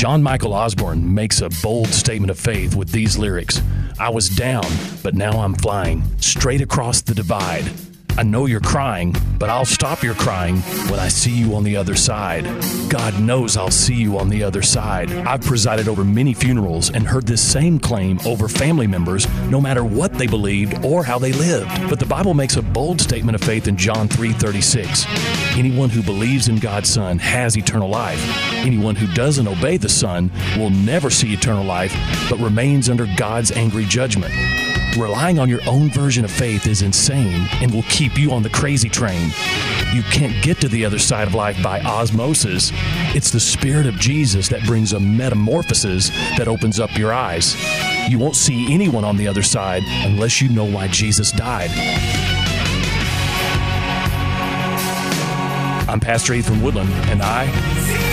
John Michael Osbourne makes a bold statement of faith with these lyrics I was down, but now I'm flying straight across the divide. I know you're crying, but I'll stop your crying when I see you on the other side. God knows I'll see you on the other side. I've presided over many funerals and heard this same claim over family members, no matter what they believed or how they lived. But the Bible makes a bold statement of faith in John 3:36. Anyone who believes in God's Son has eternal life. Anyone who doesn't obey the Son will never see eternal life, but remains under God's angry judgment. Relying on your own version of faith is insane and will keep you on the crazy train. You can't get to the other side of life by osmosis. It's the Spirit of Jesus that brings a metamorphosis that opens up your eyes. You won't see anyone on the other side unless you know why Jesus died. I'm Pastor Ethan Woodland, and I